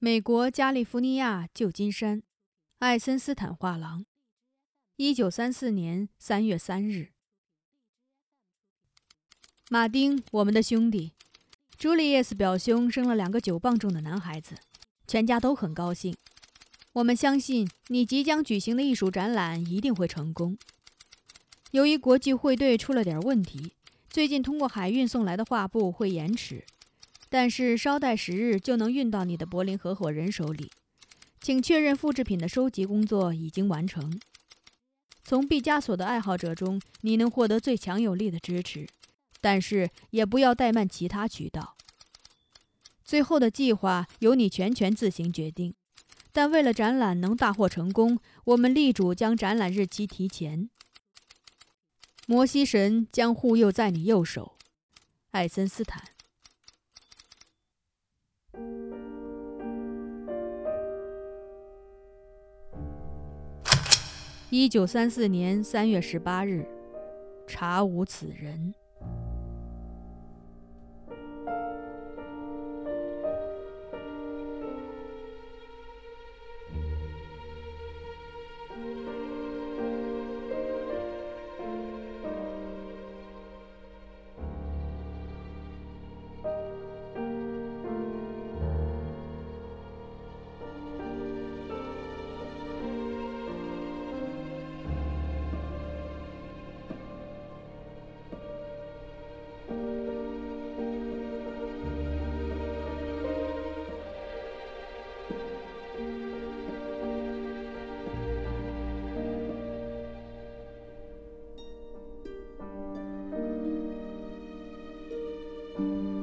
美国加利福尼亚旧金山，爱森斯坦画廊，一九三四年三月三日。马丁，我们的兄弟，朱利叶斯表兄生了两个九磅重的男孩子，全家都很高兴。我们相信你即将举行的艺术展览一定会成功。由于国际汇兑出了点问题，最近通过海运送来的画布会延迟。但是稍待十日就能运到你的柏林合伙人手里，请确认复制品的收集工作已经完成。从毕加索的爱好者中，你能获得最强有力的支持，但是也不要怠慢其他渠道。最后的计划由你全权自行决定，但为了展览能大获成功，我们力主将展览日期提前。摩西神将护佑在你右手，艾森斯坦。一九三四年三月十八日，查无此人。You